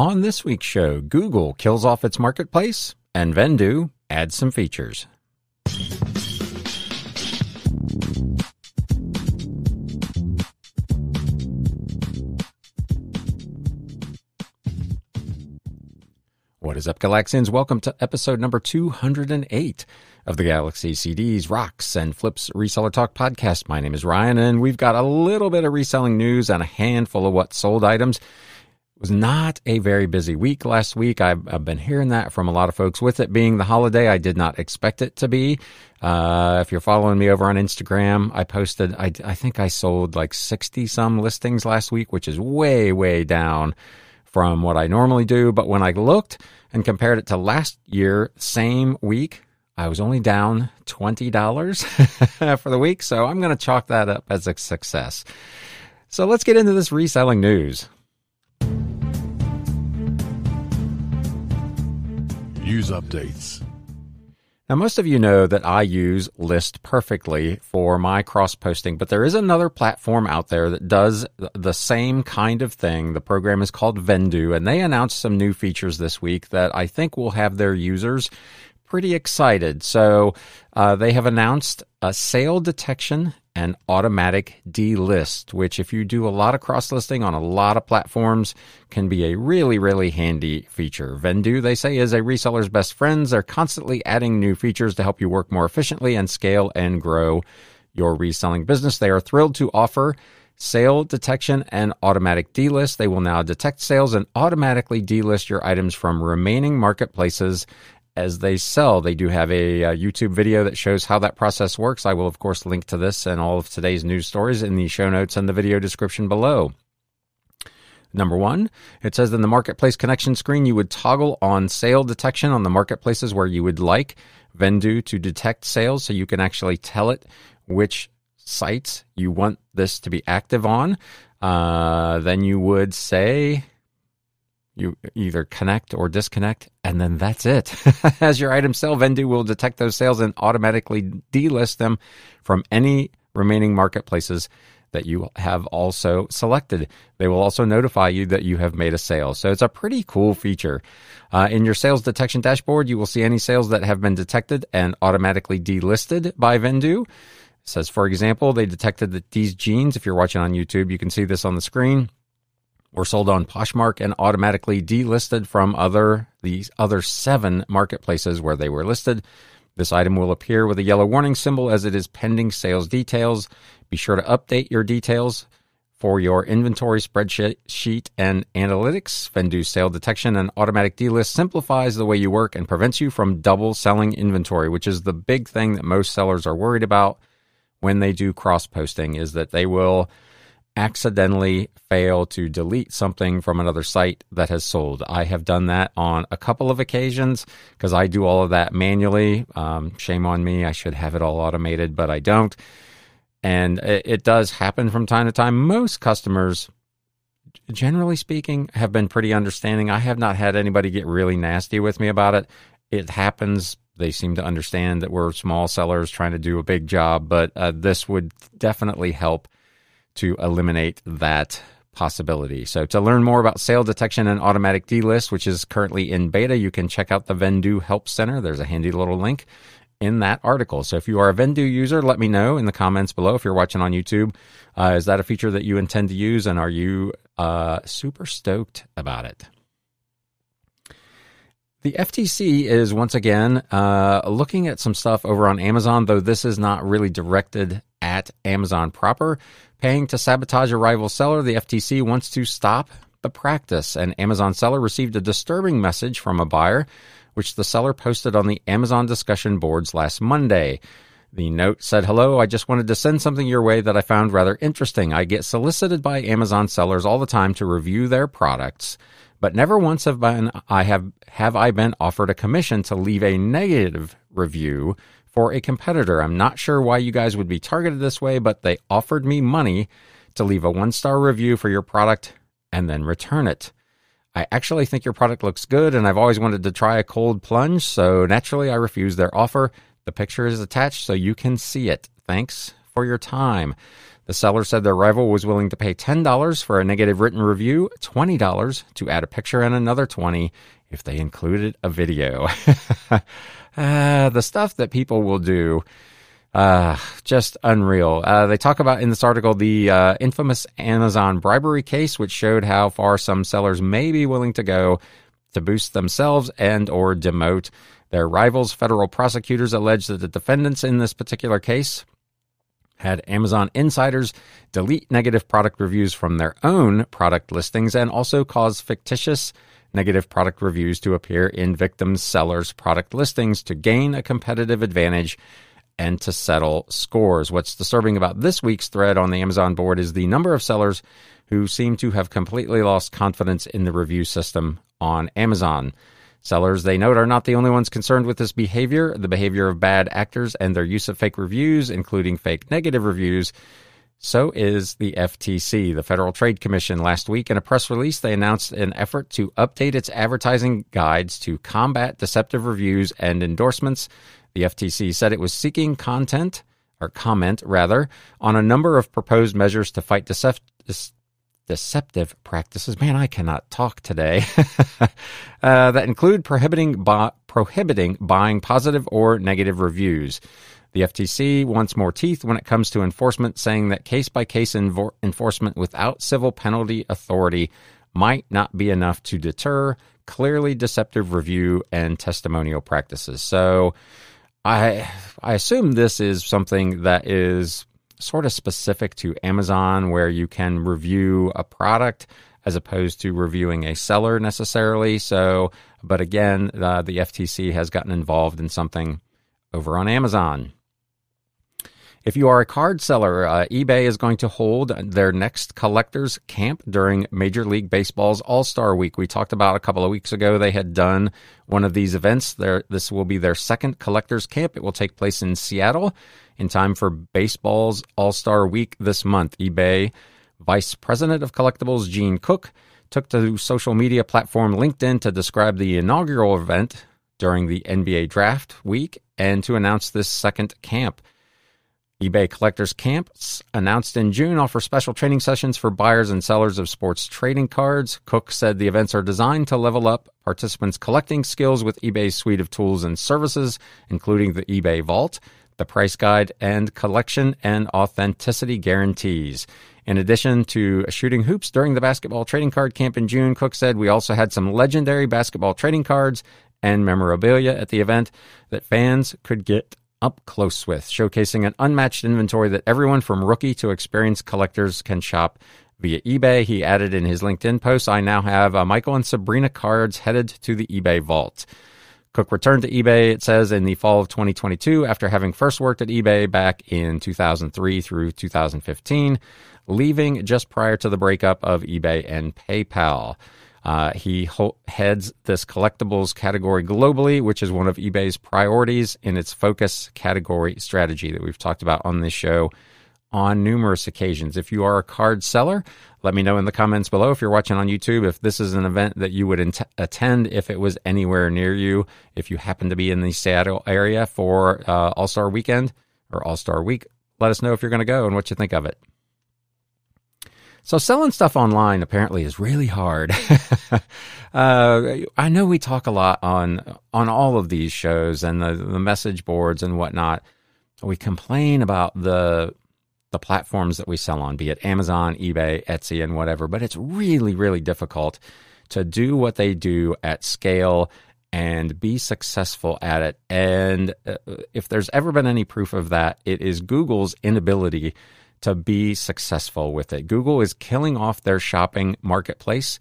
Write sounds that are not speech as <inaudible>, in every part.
On this week's show, Google kills off its marketplace and Vendoo adds some features. What is up, Galaxians? Welcome to episode number 208 of the Galaxy CDs, Rocks, and Flips Reseller Talk podcast. My name is Ryan, and we've got a little bit of reselling news and a handful of what sold items. Was not a very busy week last week. I've, I've, been hearing that from a lot of folks. With it being the holiday, I did not expect it to be. Uh, if you're following me over on Instagram, I posted, I, I think I sold like 60 some listings last week, which is way, way down from what I normally do. But when I looked and compared it to last year, same week, I was only down $20 <laughs> for the week. So I'm going to chalk that up as a success. So let's get into this reselling news. Use updates. Now, most of you know that I use List perfectly for my cross posting, but there is another platform out there that does the same kind of thing. The program is called Vendoo, and they announced some new features this week that I think will have their users pretty excited. So, uh, they have announced a sale detection and automatic delist, which, if you do a lot of cross listing on a lot of platforms, can be a really, really handy feature. Vendoo, they say, is a reseller's best friends. They're constantly adding new features to help you work more efficiently and scale and grow your reselling business. They are thrilled to offer sale detection and automatic delist. They will now detect sales and automatically delist your items from remaining marketplaces as they sell. They do have a, a, YouTube video that shows how that process works. I will, of course, link to this and all of today's news stories in the show notes and the video description below. Number one, it says in the marketplace connection screen, you would toggle on sale detection on the marketplaces where you would like Vendoo to detect sales so you can actually tell it which sites you want this to be active on. Uh, then you would say you either connect or disconnect, and then that's it. <laughs> As your items sell, Vendoo will detect those sales and automatically delist them from any remaining marketplaces that you have also selected. They will also notify you that you have made a sale. So it's a pretty cool feature. Uh, in your sales detection dashboard, you will see any sales that have been detected and automatically delisted by Vendoo. It says, for example, they detected that these jeans, if you're watching on YouTube, you can see this on the screen were sold on Poshmark and automatically delisted from other these other seven marketplaces where they were listed. This item will appear with a yellow warning symbol as it is pending sales details. Be sure to update your details for your inventory spreadsheet and analytics. Vendoo sale detection and automatic delist simplifies the way you work and prevents you from double selling inventory, which is the big thing that most sellers are worried about when they do cross posting is that they will accidentally fail to delete something from another site that has sold. I have done that on a couple of occasions because I do all of that manually. Um, shame on me. I should have it all automated, but I don't. And it, it does happen from time to time. Most customers, generally speaking, have been pretty understanding. I have not had anybody get really nasty with me about it. It happens they seem to understand that we're small sellers trying to do a big job, but uh, this would definitely help to eliminate that possibility. So to learn more about sale detection and automatic delist, which is currently in beta, you can check out the Vendoo Help Center. There's a handy little link in that article. So if you are a Vendoo user, let me know in the comments below. If you're watching on YouTube, uh, is that a feature that you intend to use, and are you uh, super stoked about it? The FTC is once again uh, looking at some stuff over on Amazon, though this is not really directed at Amazon proper. Paying to sabotage a rival seller, the FTC wants to stop the practice. An Amazon seller received a disturbing message from a buyer, which the seller posted on the Amazon discussion boards last Monday. The note said, Hello, I just wanted to send something your way that I found rather interesting. I get solicited by Amazon sellers all the time to review their products, but never once have been I have have I been offered a commission to leave a negative review for a competitor. I'm not sure why you guys would be targeted this way, but they offered me money to leave a one star review for your product and then return it. I actually think your product looks good and I've always wanted to try a cold plunge, so naturally I refused their offer. The picture is attached so you can see it. Thanks for your time. The seller said their rival was willing to pay $10 for a negative written review, $20 to add a picture, and another $20 if they included a video. <laughs> uh, the stuff that people will do uh, just unreal. Uh, they talk about in this article the uh, infamous Amazon bribery case, which showed how far some sellers may be willing to go to boost themselves and or demote their rivals. Federal prosecutors allege that the defendants in this particular case had Amazon insiders delete negative product reviews from their own product listings and also cause fictitious negative product reviews to appear in victims' sellers' product listings to gain a competitive advantage and to settle scores. What's disturbing about this week's thread on the Amazon board is the number of sellers who seem to have completely lost confidence in the review system on Amazon. Sellers, they note, are not the only ones concerned with this behavior. The behavior of bad actors and their use of fake reviews, including fake negative reviews. So is the FTC. The Federal Trade Commission last week in a press release, they announced an effort to update its advertising guides to combat deceptive reviews and endorsements the FTC said it was seeking content, or comment rather, on a number of proposed measures to fight decept- deceptive practices. Man, I cannot talk today. <laughs> uh, that include prohibiting bu- prohibiting buying positive or negative reviews. The FTC wants more teeth when it comes to enforcement, saying that case by case enforcement without civil penalty authority might not be enough to deter clearly deceptive review and testimonial practices. So, I I assume this is something that is sort of specific to Amazon, where you can review a product as opposed to reviewing a seller necessarily. So, but again, uh, the FTC has gotten involved in something over on Amazon. If you are a card seller, uh, eBay is going to hold their next collectors camp during Major League Baseball's All Star Week. We talked about a couple of weeks ago they had done one of these events. There, this will be their second collectors camp. It will take place in Seattle in time for baseball's All Star Week this month. eBay Vice President of Collectibles Gene Cook took to social media platform LinkedIn to describe the inaugural event during the NBA draft week and to announce this second camp eBay Collectors Camps, announced in June, offer special training sessions for buyers and sellers of sports trading cards. Cook said the events are designed to level up participants' collecting skills with eBay's suite of tools and services, including the eBay Vault, the price guide, and collection and authenticity guarantees. In addition to shooting hoops during the basketball trading card camp in June, Cook said we also had some legendary basketball trading cards and memorabilia at the event that fans could get up close with, showcasing an unmatched inventory that everyone from rookie to experienced collectors can shop via eBay. He added in his LinkedIn post, I now have uh, Michael and Sabrina cards headed to the eBay vault. Cook returned to eBay, it says, in the fall of 2022 after having first worked at eBay back in 2003 through 2015, leaving just prior to the breakup of eBay and PayPal. Uh, he ho- heads this collectibles category globally, which is one of eBay's priorities in its focus category strategy that we've talked about on this show on numerous occasions. If you are a card seller, let me know in the comments below. If you're watching on YouTube, if this is an event that you would attend if it was anywhere near you, if you happen to be in the Seattle area for uh, All Star Weekend or All Star Week, let us know if you're going to go and what you think of it. So selling stuff online apparently is really hard. <laughs> uh, I know we talk a lot on on all of these shows and the, the message boards and whatnot. We complain about the the platforms that we sell on, be it Amazon, eBay, Etsy, and whatever. But it's really, really difficult to do what they do at scale and be successful at it. And uh, if there's ever been any proof of that, it is Google's inability to be successful with it. Google is killing off their shopping marketplace.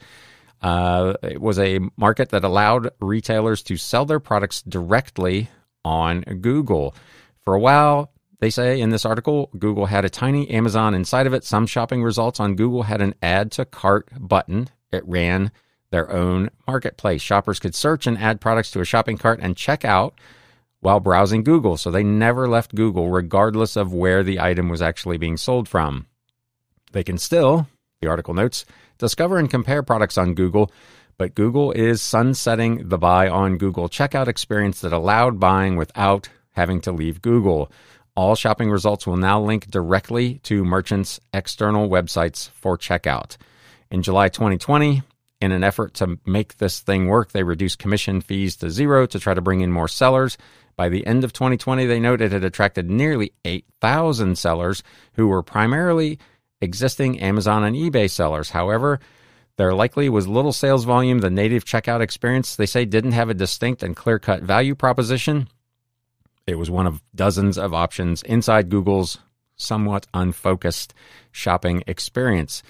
Uh, it was a market that allowed retailers to sell their products directly on Google. For a while, they say in this article, Google had a tiny Amazon inside of it. Some shopping results on Google had an add to cart button. It ran their own marketplace. Shoppers could search and add products to a shopping cart and check out while browsing Google. So they never left Google, regardless of where the item was actually being sold from. They can still, the article notes, discover and compare products on Google, but Google is sunsetting the buy on Google checkout experience that allowed buying without having to leave Google. All shopping results will now link directly to merchants' external websites for checkout. In July 2020, in an effort to make this thing work, they reduced commission fees to zero to try to bring in more sellers. By the end of 2020, they noted it had attracted nearly 8,000 sellers who were primarily existing Amazon and eBay sellers. However, there likely was little sales volume. The native checkout experience, they say, didn't have a distinct and clear cut value proposition. It was one of dozens of options inside Google's somewhat unfocused shopping experience.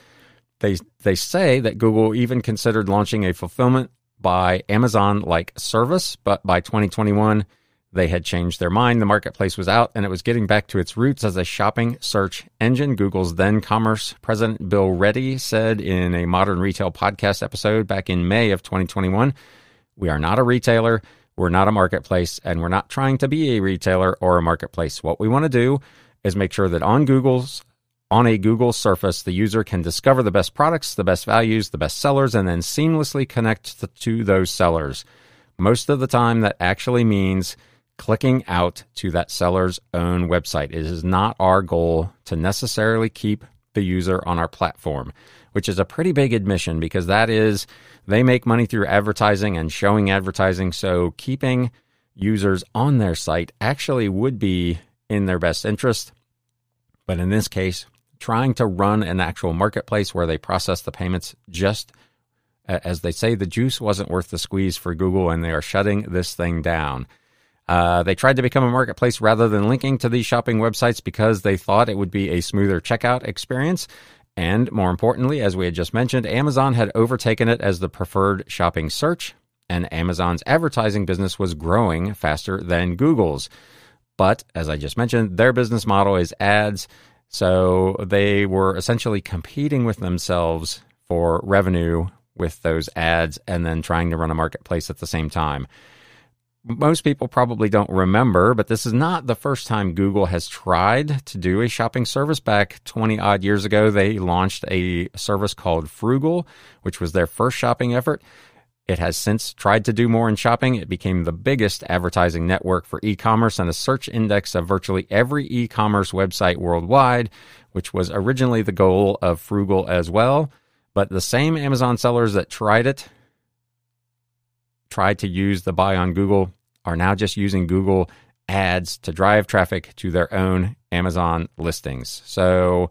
They, they say that Google even considered launching a fulfillment by Amazon like service, but by 2021, they had changed their mind. The marketplace was out and it was getting back to its roots as a shopping search engine. Google's then commerce president, Bill Ready, said in a modern retail podcast episode back in May of 2021 We are not a retailer, we're not a marketplace, and we're not trying to be a retailer or a marketplace. What we want to do is make sure that on Google's on a Google surface, the user can discover the best products, the best values, the best sellers, and then seamlessly connect to those sellers. Most of the time, that actually means clicking out to that seller's own website. It is not our goal to necessarily keep the user on our platform, which is a pretty big admission because that is they make money through advertising and showing advertising. So keeping users on their site actually would be in their best interest. But in this case, trying to run an actual marketplace where they process the payments just as they say, the juice wasn't worth the squeeze for Google, and they are shutting this thing down. Uh, they tried to become a marketplace rather than linking to these shopping websites because they thought it would be a smoother checkout experience. And more importantly, as we had just mentioned, Amazon had overtaken it as the preferred shopping search, and Amazon's advertising business was growing faster than Google's. But as I just mentioned, their business model is ads so they were essentially competing with themselves for revenue with those ads and then trying to run a marketplace at the same time. Most people probably don't remember, but this is not the first time Google has tried to do a shopping service. Back 20 odd years ago, they launched a service called Froogle, which was their first shopping effort. It has since tried to do more in shopping. It became the biggest advertising network for e commerce and a search index of virtually every e commerce website worldwide, which was originally the goal of Froogle as well. But the same Amazon sellers that tried it, tried to use the buy on Google, are now just using Google ads to drive traffic to their own Amazon listings. So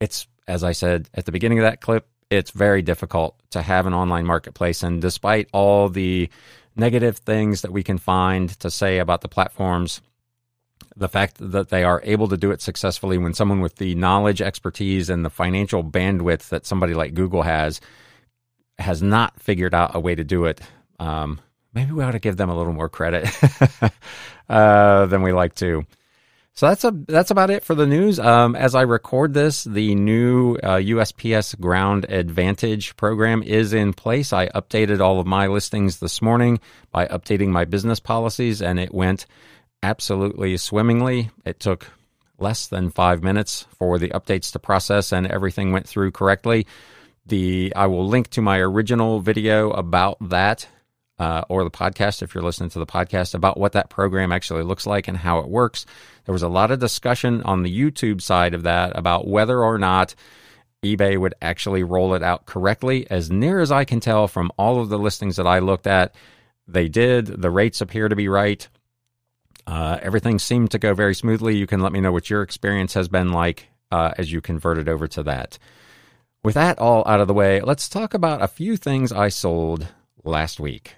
it's, as I said at the beginning of that clip, it's very difficult to have an online marketplace. And despite all the negative things that we can find to say about the platforms, the fact that they are able to do it successfully when someone with the knowledge, expertise, and the financial bandwidth that somebody like Google has has not figured out a way to do it. Um, maybe we ought to give them a little more credit <laughs> uh, than we like to. So that's a that's about it for the news. Um, as I record this, the new uh, USPS Ground Advantage program is in place. I updated all of my listings this morning by updating my business policies, and it went absolutely swimmingly. It took less than five minutes for the updates to process, and everything went through correctly. The I will link to my original video about that uh, or the podcast if you're listening to the podcast about what that program actually looks like and how it works. There was a lot of discussion on the YouTube side of that about whether or not eBay would actually roll it out correctly. As near as I can tell from all of the listings that I looked at, they did. The rates appear to be right. Uh, everything seemed to go very smoothly. You can let me know what your experience has been like uh, as you converted over to that. With that all out of the way, let's talk about a few things I sold last week.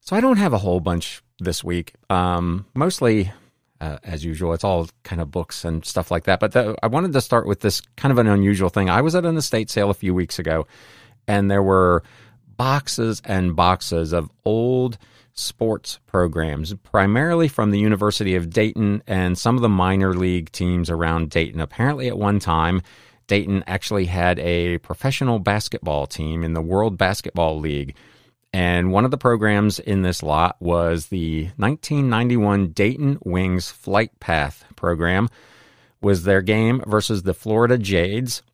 So I don't have a whole bunch this week. Um, mostly, uh, as usual, it's all kind of books and stuff like that. But the, I wanted to start with this kind of an unusual thing. I was at an estate sale a few weeks ago, and there were boxes and boxes of old sports programs, primarily from the University of Dayton and some of the minor league teams around Dayton. Apparently, at one time, Dayton actually had a professional basketball team in the World Basketball League and one of the programs in this lot was the 1991 Dayton Wings Flight Path program was their game versus the Florida Jades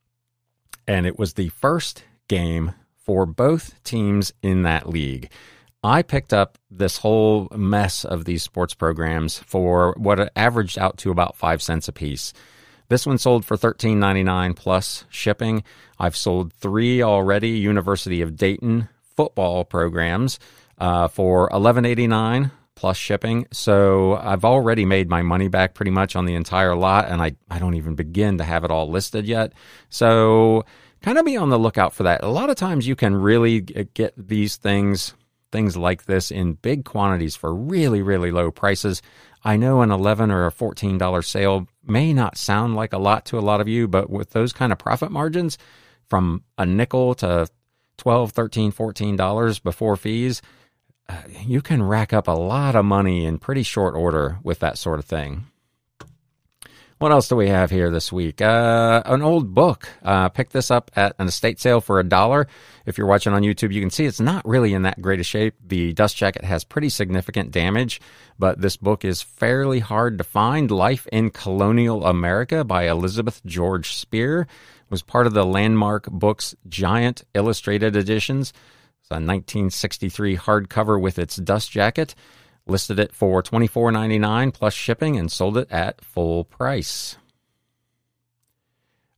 and it was the first game for both teams in that league. I picked up this whole mess of these sports programs for what averaged out to about five cents a piece. This one sold for $13.99 plus shipping. I've sold three already University of Dayton football programs uh, for $11.89 plus shipping. So I've already made my money back pretty much on the entire lot, and I, I don't even begin to have it all listed yet. So kind of be on the lookout for that. A lot of times you can really get these things things like this in big quantities for really really low prices. I know an 11 or a $14 sale may not sound like a lot to a lot of you, but with those kind of profit margins from a nickel to 12, 13, 14 dollars before fees, uh, you can rack up a lot of money in pretty short order with that sort of thing. What else do we have here this week? Uh, an old book. Uh, picked this up at an estate sale for a dollar. If you're watching on YouTube, you can see it's not really in that great a shape. The dust jacket has pretty significant damage, but this book is fairly hard to find. Life in Colonial America by Elizabeth George Speare was part of the Landmark Books Giant Illustrated Editions. It's a 1963 hardcover with its dust jacket listed it for $24.99 plus shipping and sold it at full price.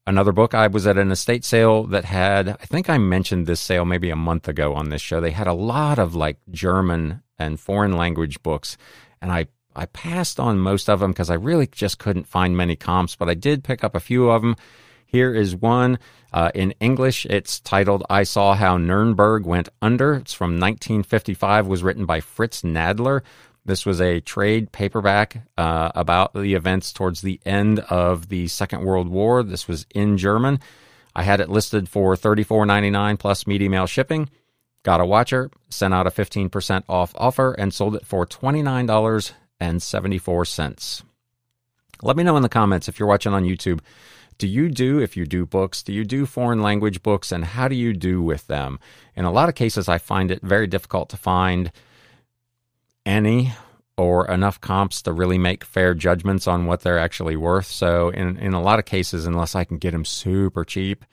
Another book, I was at an estate sale that had, I think I mentioned this sale maybe a month ago on this show. They had a lot of like German and foreign language books, and I, I passed on most of them because I really just couldn't find many comps, but I did pick up a few of them. Here is one uh, in English. It's titled "I Saw How Nuremberg Went Under." It's from 1955. Was written by Fritz Nadler. This was a trade paperback uh, about the events towards the end of the Second World War. This was in German. I had it listed for $34.99 plus media mail shipping. Got a watcher, sent out a 15% off offer, and sold it for $29.74. Let me know in the comments if you're watching on YouTube do you do, if you do books, do you do foreign language books and how do you do with them? In a lot of cases, I find it very difficult to find any or enough comps to really make fair judgments on what they're actually worth. So, in, in a lot of cases, unless I can get them super cheap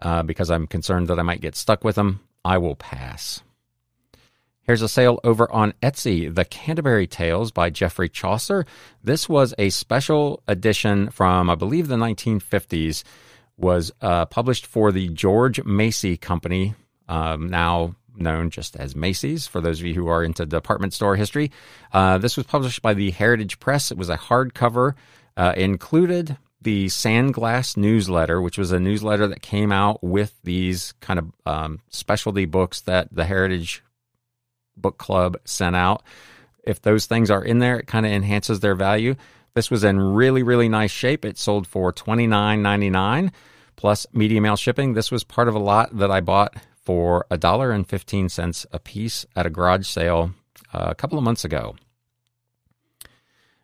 uh, because I'm concerned that I might get stuck with them, I will pass. Here's a sale over on Etsy, The Canterbury Tales by Geoffrey Chaucer. This was a special edition from, I believe, the 1950s, was uh, published for the George Macy Company, um, now known just as Macy's, for those of you who are into department store history. Uh, this was published by the Heritage Press. It was a hardcover, uh, included the Sandglass newsletter, which was a newsletter that came out with these kind of um, specialty books that the Heritage book club sent out. If those things are in there, it kind of enhances their value. This was in really, really nice shape. It sold for twenty nine ninety nine plus media mail shipping. This was part of a lot that I bought for a dollar and fifteen cents a piece at a garage sale uh, a couple of months ago.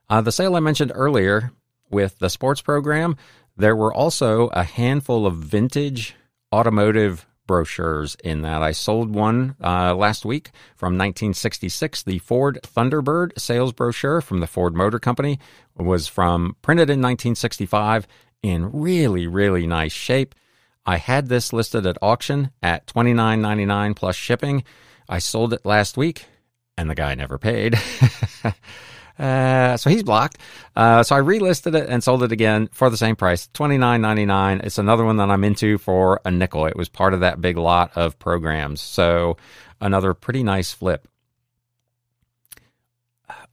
Uh, the sale I mentioned earlier with the sports program, there were also a handful of vintage automotive brochures in that. I sold one uh, last week from 1966. The Ford Thunderbird sales brochure from the Ford Motor Company was from printed in 1965 in really, really nice shape. I had this listed at auction at $29.99 plus shipping. I sold it last week and the guy never paid. <laughs> Uh, so he's blocked. Uh, so I relisted it and sold it again for the same price, twenty nine ninety nine. It's another one that I'm into for a nickel. It was part of that big lot of programs. So another pretty nice flip.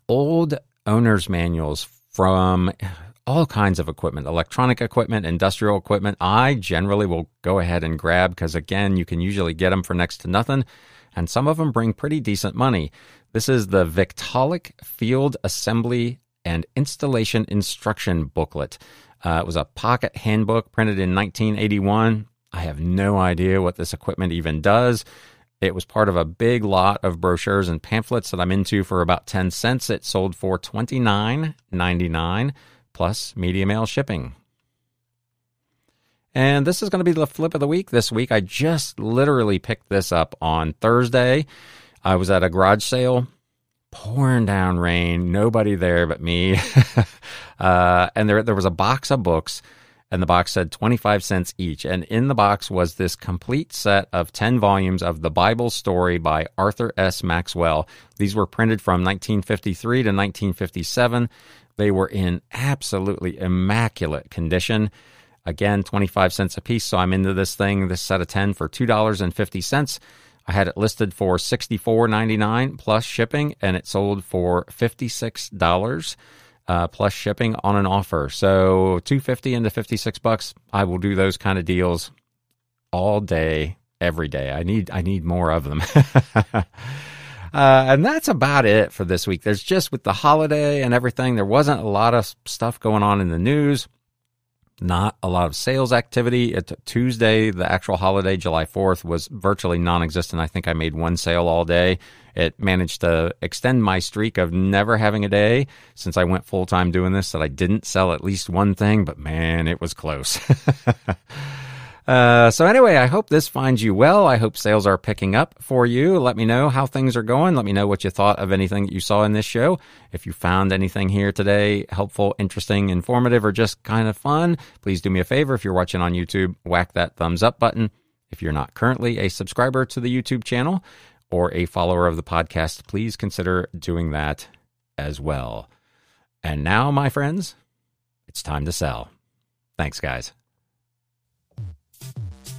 Old owner's manuals from all kinds of equipment, electronic equipment, industrial equipment. I generally will go ahead and grab because again, you can usually get them for next to nothing and some of them bring pretty decent money. This is the Victaulic Field Assembly and Installation Instruction Booklet. Uh, it was a pocket handbook printed in 1981. I have no idea what this equipment even does. It was part of a big lot of brochures and pamphlets that I'm into for about 10 cents. It sold for $29.99 plus media mail shipping. And this is going to be the flip of the week this week. I just literally picked this up on Thursday. I was at a garage sale, pouring down rain, nobody there but me. <laughs> uh, and there, there was a box of books. and the box said 25 cents each. And in the box was this complete set of 10 volumes of The Bible Story by Arthur S. Maxwell. These were printed from 1953 to 1957. They were in absolutely immaculate condition. Again, 25 cents a piece. So I'm into this thing, this set of 10 for $2.50. I had it listed for $64.99 plus shipping, and it sold for $56 uh, plus shipping on an offer. So 250 into 56 bucks. I will do those kind of deals all day, every day. I need I need more of them. <laughs> uh, and that's about it for this week. There's just with the holiday and everything, there wasn't a lot of stuff going on in the news not a lot of sales activity. It, Tuesday, the actual holiday, July 4th, was virtually non existent. I think I made one sale all day. It managed to extend my streak of never having a day since I went full time doing this that I didn't sell at least one thing, but man, it was close. <laughs> Uh, so anyway, I hope this finds you well. I hope sales are picking up for you. Let me know how things are going. Let me know what you thought of anything that you saw in this show. If you found anything here today helpful, interesting, informative, or just kind of fun, please do me a favor. If you're watching on YouTube, whack that thumbs up button. If you're not currently a subscriber to the YouTube channel or a follower of the podcast, please consider doing that as well. And now, my friends, it's time to sell. Thanks, guys.